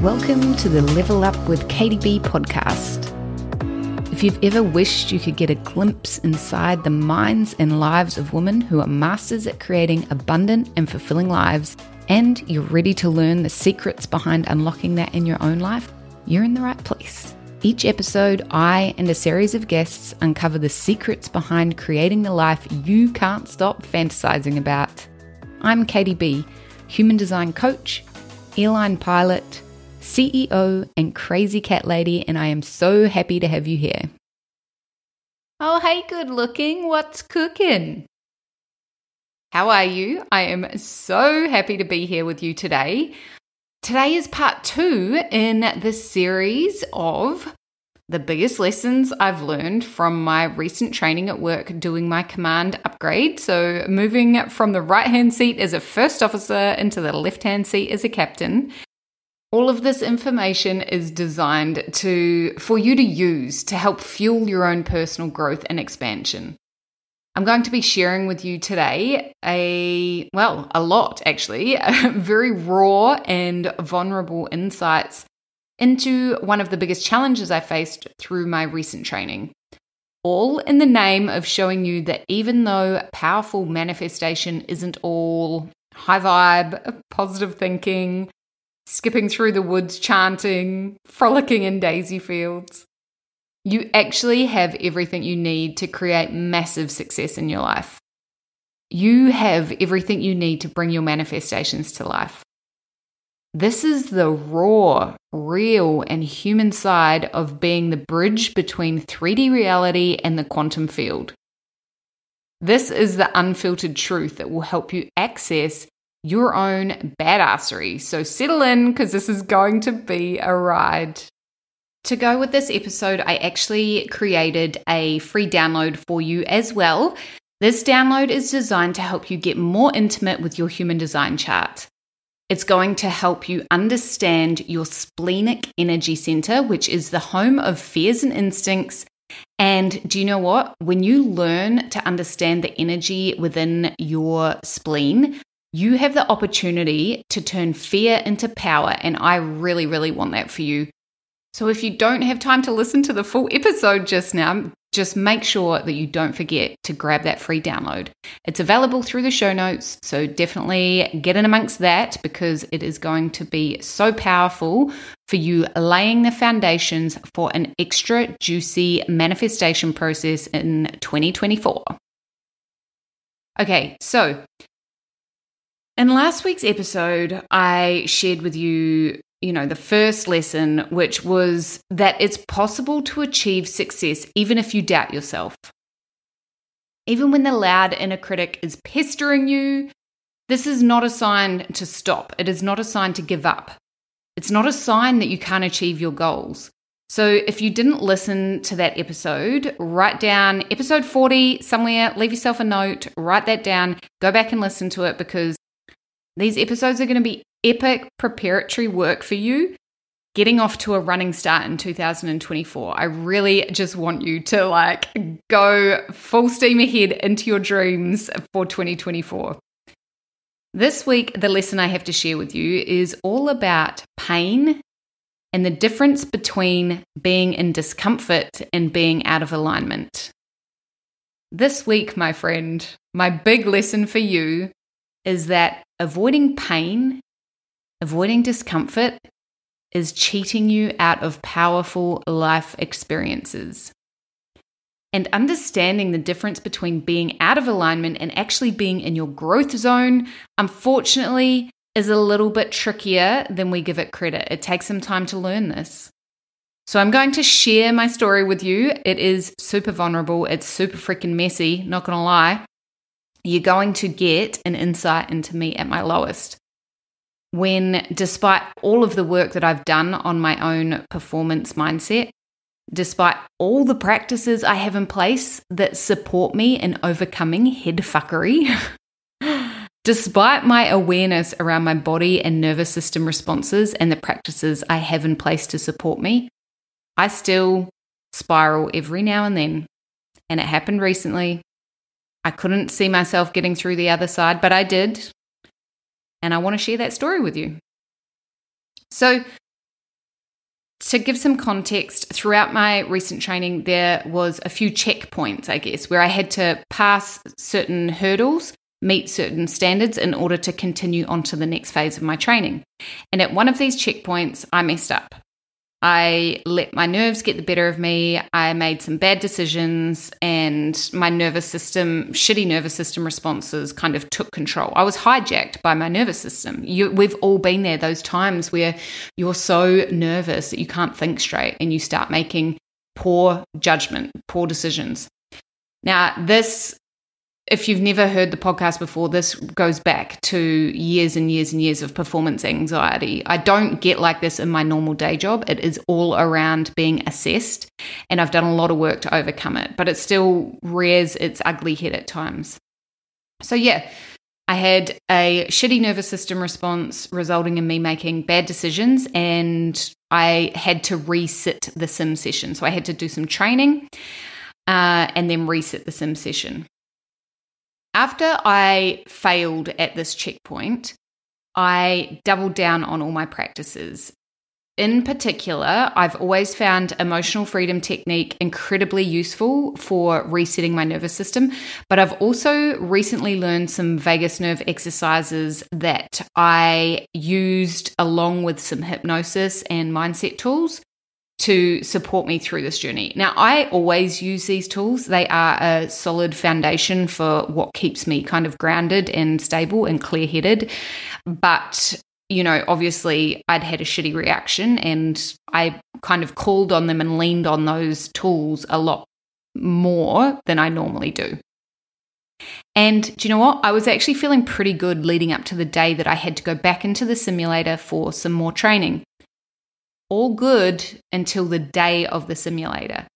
Welcome to the Level Up with Katie B podcast. If you've ever wished you could get a glimpse inside the minds and lives of women who are masters at creating abundant and fulfilling lives, and you're ready to learn the secrets behind unlocking that in your own life, you're in the right place. Each episode, I and a series of guests uncover the secrets behind creating the life you can't stop fantasizing about. I'm Katie B, human design coach, airline pilot CEO and crazy cat lady, and I am so happy to have you here. Oh, hey, good looking. What's cooking? How are you? I am so happy to be here with you today. Today is part two in the series of the biggest lessons I've learned from my recent training at work doing my command upgrade. So, moving from the right hand seat as a first officer into the left hand seat as a captain. All of this information is designed to for you to use to help fuel your own personal growth and expansion. I'm going to be sharing with you today a well, a lot actually, very raw and vulnerable insights into one of the biggest challenges I faced through my recent training. All in the name of showing you that even though powerful manifestation isn't all high vibe, positive thinking, skipping through the woods chanting, frolicking in daisy fields. You actually have everything you need to create massive success in your life. You have everything you need to bring your manifestations to life. This is the raw, real, and human side of being the bridge between 3D reality and the quantum field. This is the unfiltered truth that will help you access your own badassery. So settle in because this is going to be a ride. To go with this episode, I actually created a free download for you as well. This download is designed to help you get more intimate with your human design chart. It's going to help you understand your splenic energy center, which is the home of fears and instincts. And do you know what? When you learn to understand the energy within your spleen, you have the opportunity to turn fear into power. And I really, really want that for you. So if you don't have time to listen to the full episode just now, just make sure that you don't forget to grab that free download. It's available through the show notes, so definitely get in amongst that because it is going to be so powerful for you laying the foundations for an extra juicy manifestation process in 2024. Okay, so in last week's episode, I shared with you, you know, the first lesson, which was that it's possible to achieve success even if you doubt yourself. Even when the loud inner critic is pestering you, this is not a sign to stop. It is not a sign to give up. It's not a sign that you can't achieve your goals. So, if you didn't listen to that episode, write down episode 40 somewhere, leave yourself a note, write that down, go back and listen to it because these episodes are going to be epic preparatory work for you getting off to a running start in 2024. I really just want you to like go full steam ahead into your dreams for 2024. This week, the lesson I have to share with you is all about pain and the difference between being in discomfort and being out of alignment. This week, my friend, my big lesson for you is that avoiding pain, avoiding discomfort, is cheating you out of powerful life experiences. And understanding the difference between being out of alignment and actually being in your growth zone, unfortunately, is a little bit trickier than we give it credit. It takes some time to learn this. So, I'm going to share my story with you. It is super vulnerable, it's super freaking messy, not gonna lie you're going to get an insight into me at my lowest. When, despite all of the work that I've done on my own performance mindset, despite all the practices I have in place that support me in overcoming head fuckery, despite my awareness around my body and nervous system responses and the practices I have in place to support me, I still spiral every now and then and it happened recently. I couldn't see myself getting through the other side, but I did. And I want to share that story with you. So, to give some context, throughout my recent training, there was a few checkpoints, I guess, where I had to pass certain hurdles, meet certain standards in order to continue on to the next phase of my training. And at one of these checkpoints, I messed up. I let my nerves get the better of me. I made some bad decisions, and my nervous system, shitty nervous system responses kind of took control. I was hijacked by my nervous system. You, we've all been there, those times where you're so nervous that you can't think straight and you start making poor judgment, poor decisions. Now, this if you've never heard the podcast before, this goes back to years and years and years of performance anxiety. I don't get like this in my normal day job. It is all around being assessed, and I've done a lot of work to overcome it, but it still rears its ugly head at times. So, yeah, I had a shitty nervous system response resulting in me making bad decisions, and I had to resit the sim session. So, I had to do some training uh, and then reset the sim session. After I failed at this checkpoint, I doubled down on all my practices. In particular, I've always found emotional freedom technique incredibly useful for resetting my nervous system, but I've also recently learned some vagus nerve exercises that I used along with some hypnosis and mindset tools to support me through this journey. Now, I always use these tools. They are a solid foundation for what keeps me kind of grounded and stable and clear headed. But, you know, obviously I'd had a shitty reaction and I kind of called on them and leaned on those tools a lot more than I normally do. And do you know what? I was actually feeling pretty good leading up to the day that I had to go back into the simulator for some more training all good until the day of the simulator.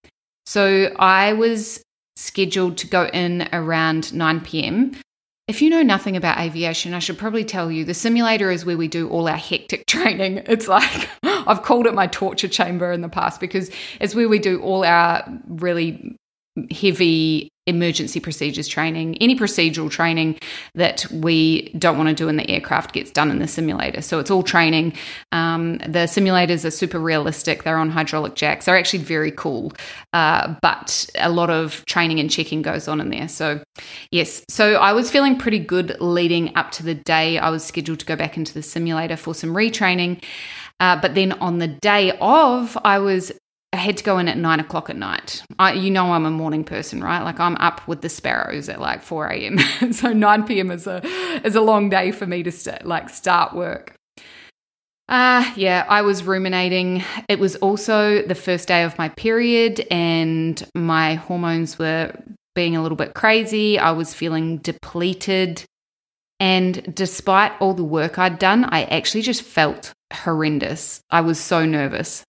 So I was scheduled to go in around 9 p.m. If you know nothing about aviation, I should probably tell you the simulator is where we do all our hectic training. It's like I've called it my torture chamber in the past because it's where we do all our really heavy emergency procedures training, any procedural training that we don't want to do in the aircraft gets done in the simulator. So it's all training. Um, the simulators are super realistic. They're on hydraulic jacks. They're actually very cool, uh, but a lot of training and checking goes on in there. So, yes, so I was feeling pretty good leading up to the day I was scheduled to go back into the simulator for some retraining. Uh, but then on the day of, I was had to go in at nine o'clock at night. I, you know, I'm a morning person, right? Like I'm up with the sparrows at like 4 a.m. so 9 p.m. is a is a long day for me to st- like start work. Ah, uh, yeah, I was ruminating. It was also the first day of my period, and my hormones were being a little bit crazy. I was feeling depleted. And despite all the work I'd done, I actually just felt horrendous. I was so nervous.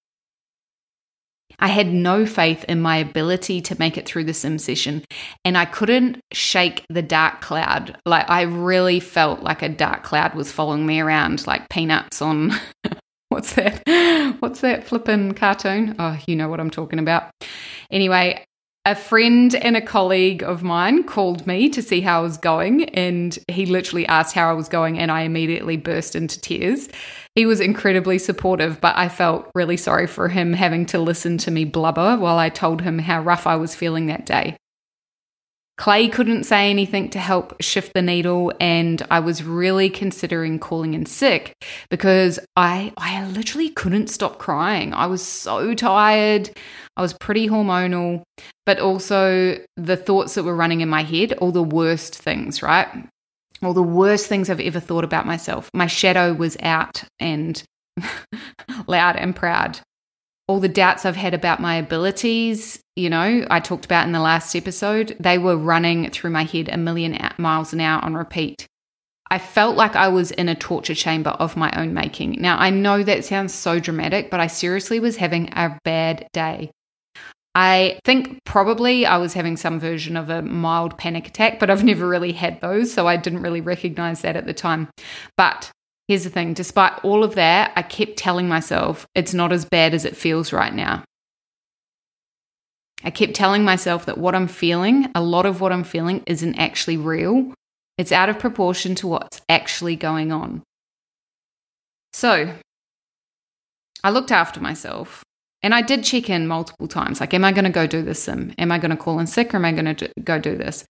I had no faith in my ability to make it through the sim session, and I couldn't shake the dark cloud. Like, I really felt like a dark cloud was following me around, like peanuts on what's that? What's that flippin' cartoon? Oh, you know what I'm talking about. Anyway, a friend and a colleague of mine called me to see how I was going, and he literally asked how I was going, and I immediately burst into tears. He was incredibly supportive, but I felt really sorry for him having to listen to me blubber while I told him how rough I was feeling that day. Clay couldn't say anything to help shift the needle, and I was really considering calling in sick because I, I literally couldn't stop crying. I was so tired. I was pretty hormonal, but also the thoughts that were running in my head, all the worst things, right? All the worst things I've ever thought about myself. My shadow was out and loud and proud all the doubts I've had about my abilities, you know, I talked about in the last episode, they were running through my head a million miles an hour on repeat. I felt like I was in a torture chamber of my own making. Now, I know that sounds so dramatic, but I seriously was having a bad day. I think probably I was having some version of a mild panic attack, but I've never really had those, so I didn't really recognize that at the time. But Here's the thing despite all of that, I kept telling myself it's not as bad as it feels right now. I kept telling myself that what I'm feeling, a lot of what I'm feeling, isn't actually real. It's out of proportion to what's actually going on. So I looked after myself and I did check in multiple times like, am I going to go do this sim? Am I going to call in sick or am I going to go do this?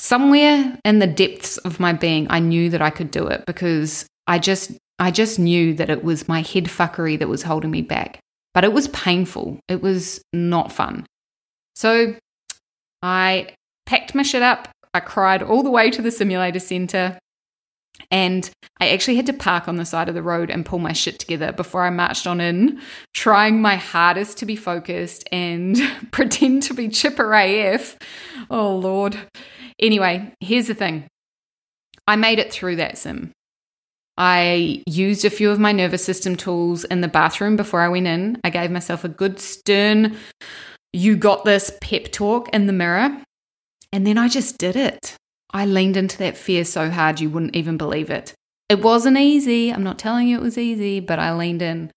Somewhere in the depths of my being, I knew that I could do it because I just, I just knew that it was my head fuckery that was holding me back. But it was painful. It was not fun. So I packed my shit up. I cried all the way to the simulator center. And I actually had to park on the side of the road and pull my shit together before I marched on in, trying my hardest to be focused and pretend to be chipper AF. Oh, Lord. Anyway, here's the thing I made it through that sim. I used a few of my nervous system tools in the bathroom before I went in. I gave myself a good stern, you got this pep talk in the mirror. And then I just did it. I leaned into that fear so hard you wouldn't even believe it. It wasn't easy. I'm not telling you it was easy, but I leaned in.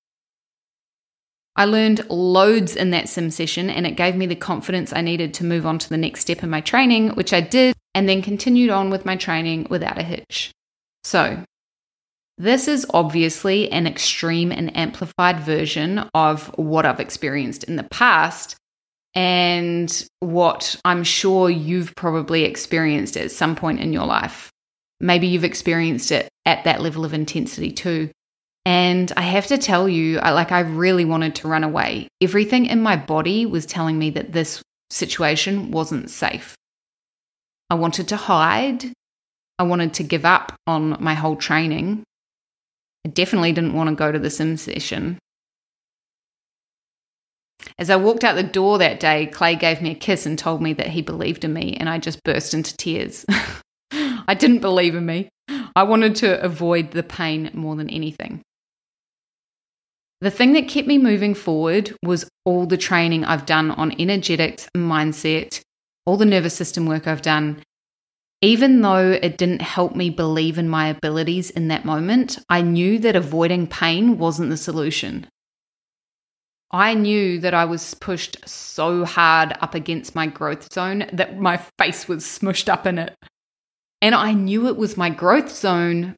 I learned loads in that sim session, and it gave me the confidence I needed to move on to the next step in my training, which I did, and then continued on with my training without a hitch. So, this is obviously an extreme and amplified version of what I've experienced in the past, and what I'm sure you've probably experienced at some point in your life. Maybe you've experienced it at that level of intensity too. And I have to tell you, I, like, I really wanted to run away. Everything in my body was telling me that this situation wasn't safe. I wanted to hide. I wanted to give up on my whole training. I definitely didn't want to go to the sim session. As I walked out the door that day, Clay gave me a kiss and told me that he believed in me, and I just burst into tears. I didn't believe in me. I wanted to avoid the pain more than anything. The thing that kept me moving forward was all the training I've done on energetics, mindset, all the nervous system work I've done. Even though it didn't help me believe in my abilities in that moment, I knew that avoiding pain wasn't the solution. I knew that I was pushed so hard up against my growth zone that my face was smushed up in it. And I knew it was my growth zone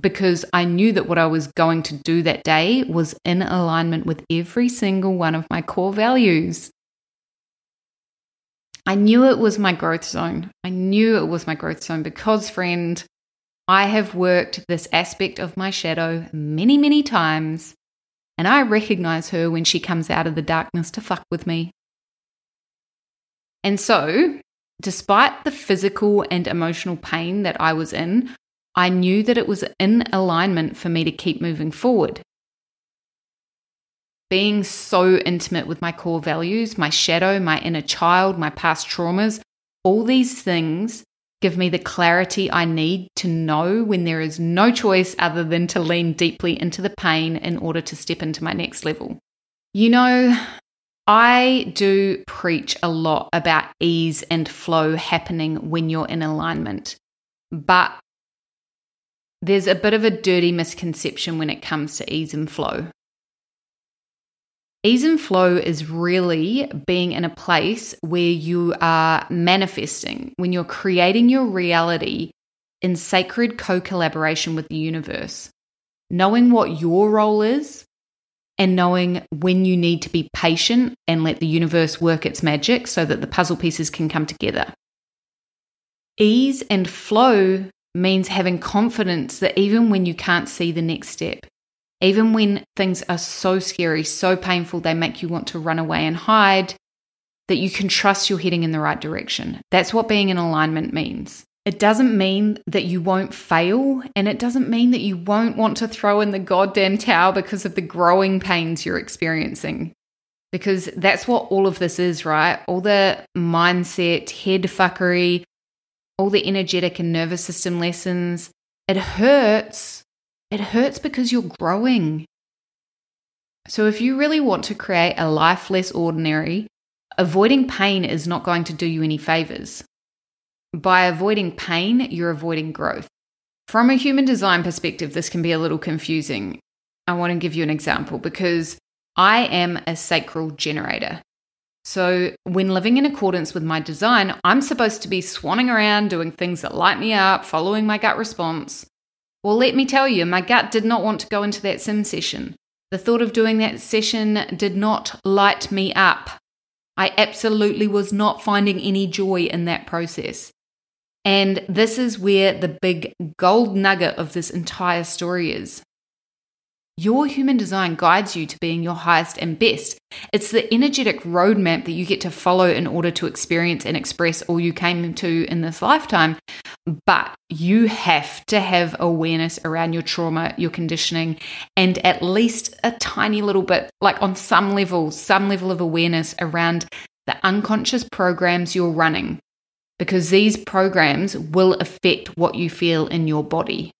because I knew that what I was going to do that day was in alignment with every single one of my core values. I knew it was my growth zone. I knew it was my growth zone because, friend, I have worked this aspect of my shadow many, many times and I recognize her when she comes out of the darkness to fuck with me. And so, despite the physical and emotional pain that I was in, I knew that it was in alignment for me to keep moving forward. Being so intimate with my core values, my shadow, my inner child, my past traumas, all these things give me the clarity I need to know when there is no choice other than to lean deeply into the pain in order to step into my next level. You know, I do preach a lot about ease and flow happening when you're in alignment, but there's a bit of a dirty misconception when it comes to ease and flow. Ease and flow is really being in a place where you are manifesting, when you're creating your reality in sacred co collaboration with the universe, knowing what your role is and knowing when you need to be patient and let the universe work its magic so that the puzzle pieces can come together. Ease and flow means having confidence that even when you can't see the next step, even when things are so scary, so painful, they make you want to run away and hide, that you can trust you're heading in the right direction. That's what being in alignment means. It doesn't mean that you won't fail, and it doesn't mean that you won't want to throw in the goddamn towel because of the growing pains you're experiencing. Because that's what all of this is, right? All the mindset, head fuckery, all the energetic and nervous system lessons. It hurts it hurts because you're growing. So, if you really want to create a life less ordinary, avoiding pain is not going to do you any favors. By avoiding pain, you're avoiding growth. From a human design perspective, this can be a little confusing. I want to give you an example because I am a sacral generator. So, when living in accordance with my design, I'm supposed to be swanning around doing things that light me up, following my gut response. Well, let me tell you, my gut did not want to go into that sim session. The thought of doing that session did not light me up. I absolutely was not finding any joy in that process. And this is where the big gold nugget of this entire story is. Your human design guides you to being your highest and best. It's the energetic roadmap that you get to follow in order to experience and express all you came to in this lifetime. But you have to have awareness around your trauma, your conditioning, and at least a tiny little bit, like on some level, some level of awareness around the unconscious programs you're running. Because these programs will affect what you feel in your body.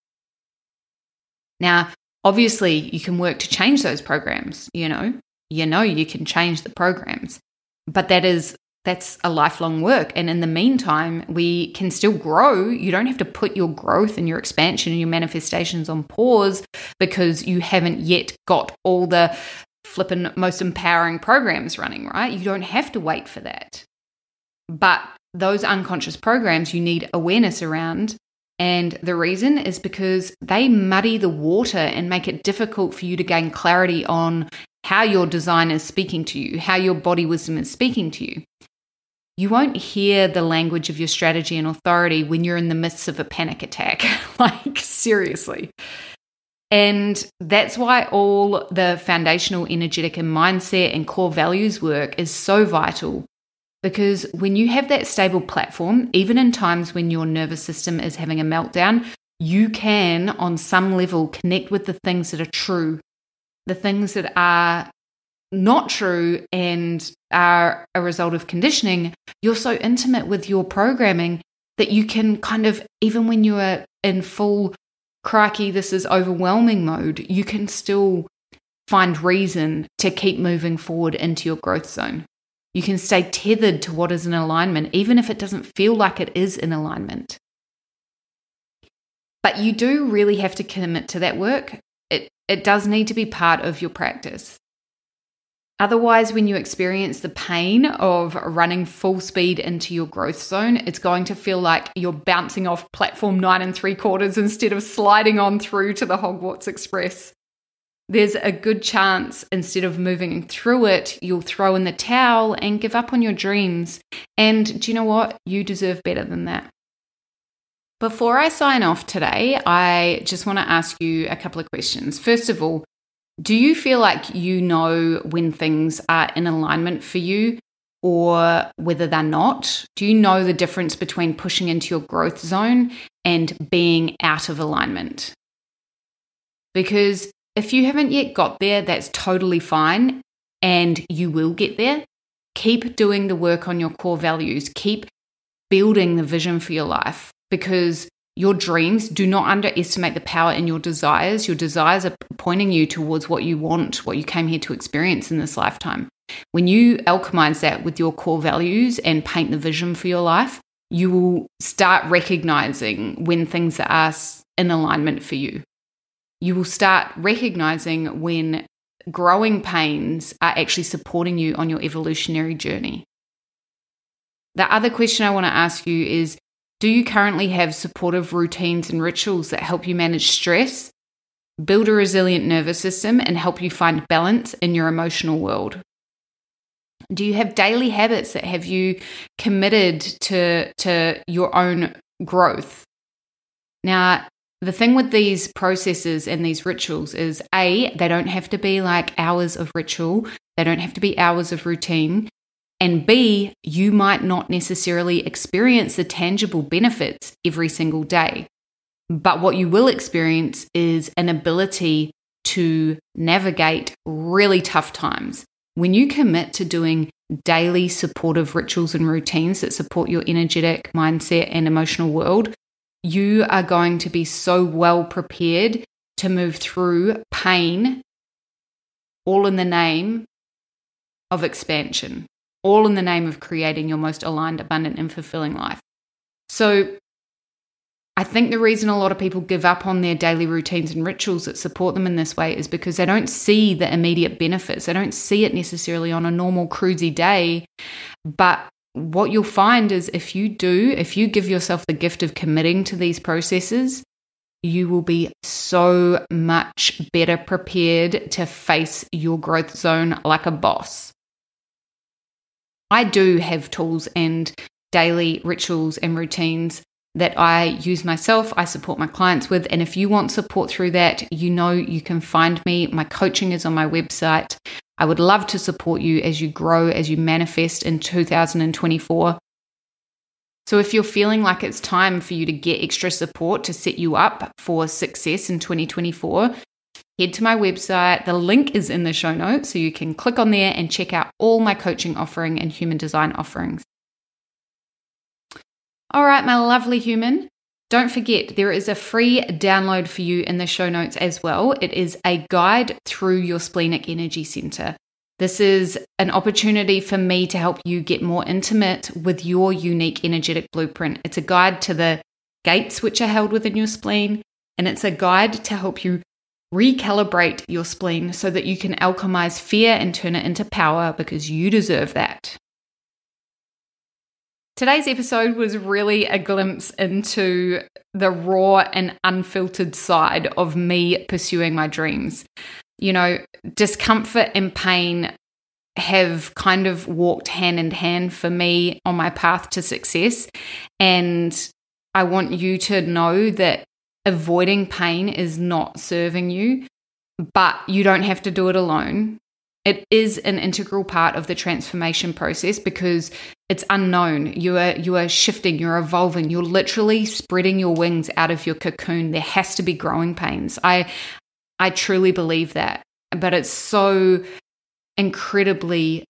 Now, Obviously, you can work to change those programs, you know. You know you can change the programs. But that is that's a lifelong work and in the meantime, we can still grow. You don't have to put your growth and your expansion and your manifestations on pause because you haven't yet got all the flippin' most empowering programs running, right? You don't have to wait for that. But those unconscious programs you need awareness around and the reason is because they muddy the water and make it difficult for you to gain clarity on how your design is speaking to you, how your body wisdom is speaking to you. You won't hear the language of your strategy and authority when you're in the midst of a panic attack. like, seriously. And that's why all the foundational energetic and mindset and core values work is so vital because when you have that stable platform, even in times when your nervous system is having a meltdown, you can, on some level, connect with the things that are true, the things that are not true and are a result of conditioning. You're so intimate with your programming that you can kind of, even when you are in full crikey, this is overwhelming mode, you can still find reason to keep moving forward into your growth zone. You can stay tethered to what is in alignment, even if it doesn't feel like it is in alignment. But you do really have to commit to that work. It, it does need to be part of your practice. Otherwise, when you experience the pain of running full speed into your growth zone, it's going to feel like you're bouncing off platform nine and three quarters instead of sliding on through to the Hogwarts Express there's a good chance instead of moving through it, you'll throw in the towel and give up on your dreams. And do you know what? You deserve better than that. Before I sign off today, I just want to ask you a couple of questions. First of all, do you feel like you know when things are in alignment for you or whether they're not? Do you know the difference between pushing into your growth zone and being out of alignment? Because if you haven't yet got there, that's totally fine and you will get there. Keep doing the work on your core values. Keep building the vision for your life because your dreams do not underestimate the power in your desires. Your desires are pointing you towards what you want, what you came here to experience in this lifetime. When you alchemize that with your core values and paint the vision for your life, you will start recognizing when things are in alignment for you you will start recognizing when growing pains are actually supporting you on your evolutionary journey. The other question I want to ask you is Do you currently have supportive routines and rituals that help you manage stress, build a resilient nervous system, and help you find balance in your emotional world? Do you have daily habits that have you committed to, to your own growth? Now, the thing with these processes and these rituals is A, they don't have to be like hours of ritual, they don't have to be hours of routine. And B, you might not necessarily experience the tangible benefits every single day. But what you will experience is an ability to navigate really tough times. When you commit to doing daily supportive rituals and routines that support your energetic mindset and emotional world, you are going to be so well prepared to move through pain, all in the name of expansion, all in the name of creating your most aligned, abundant, and fulfilling life. So, I think the reason a lot of people give up on their daily routines and rituals that support them in this way is because they don't see the immediate benefits. They don't see it necessarily on a normal cruisy day. But what you'll find is if you do, if you give yourself the gift of committing to these processes, you will be so much better prepared to face your growth zone like a boss. I do have tools and daily rituals and routines that I use myself, I support my clients with. And if you want support through that, you know you can find me. My coaching is on my website. I would love to support you as you grow, as you manifest in 2024. So, if you're feeling like it's time for you to get extra support to set you up for success in 2024, head to my website. The link is in the show notes, so you can click on there and check out all my coaching offering and human design offerings. All right, my lovely human. Don't forget, there is a free download for you in the show notes as well. It is a guide through your splenic energy center. This is an opportunity for me to help you get more intimate with your unique energetic blueprint. It's a guide to the gates which are held within your spleen, and it's a guide to help you recalibrate your spleen so that you can alchemize fear and turn it into power because you deserve that. Today's episode was really a glimpse into the raw and unfiltered side of me pursuing my dreams. You know, discomfort and pain have kind of walked hand in hand for me on my path to success. And I want you to know that avoiding pain is not serving you, but you don't have to do it alone. It is an integral part of the transformation process because it's unknown. You are you are shifting, you're evolving, you're literally spreading your wings out of your cocoon. There has to be growing pains. I I truly believe that. But it's so incredibly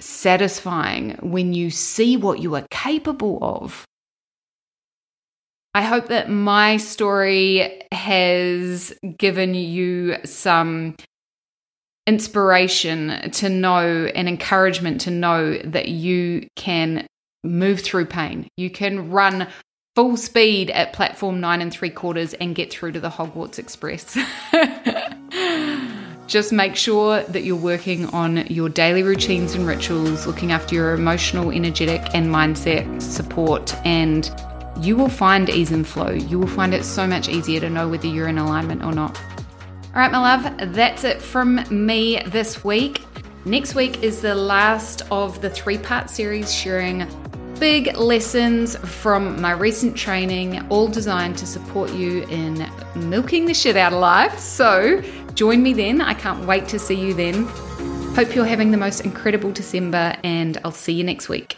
satisfying when you see what you are capable of. I hope that my story has given you some inspiration to know and encouragement to know that you can move through pain. You can run full speed at platform nine and three quarters and get through to the Hogwarts Express. Just make sure that you're working on your daily routines and rituals, looking after your emotional, energetic, and mindset support, and you will find ease and flow. You will find it so much easier to know whether you're in alignment or not. All right, my love, that's it from me this week. Next week is the last of the three part series sharing big lessons from my recent training, all designed to support you in milking the shit out of life. So join me then. I can't wait to see you then. Hope you're having the most incredible December, and I'll see you next week.